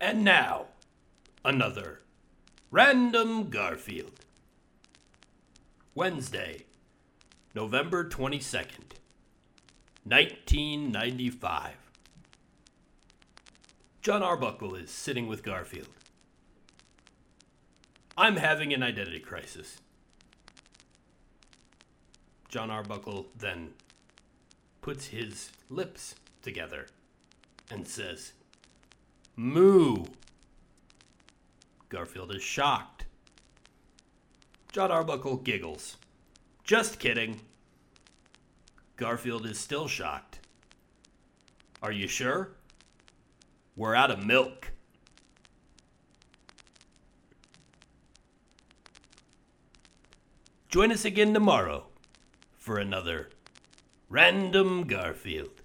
And now, another Random Garfield. Wednesday, November 22nd, 1995. John Arbuckle is sitting with Garfield. I'm having an identity crisis. John Arbuckle then puts his lips together and says, Moo. Garfield is shocked. John Arbuckle giggles. Just kidding. Garfield is still shocked. Are you sure? We're out of milk. Join us again tomorrow for another Random Garfield.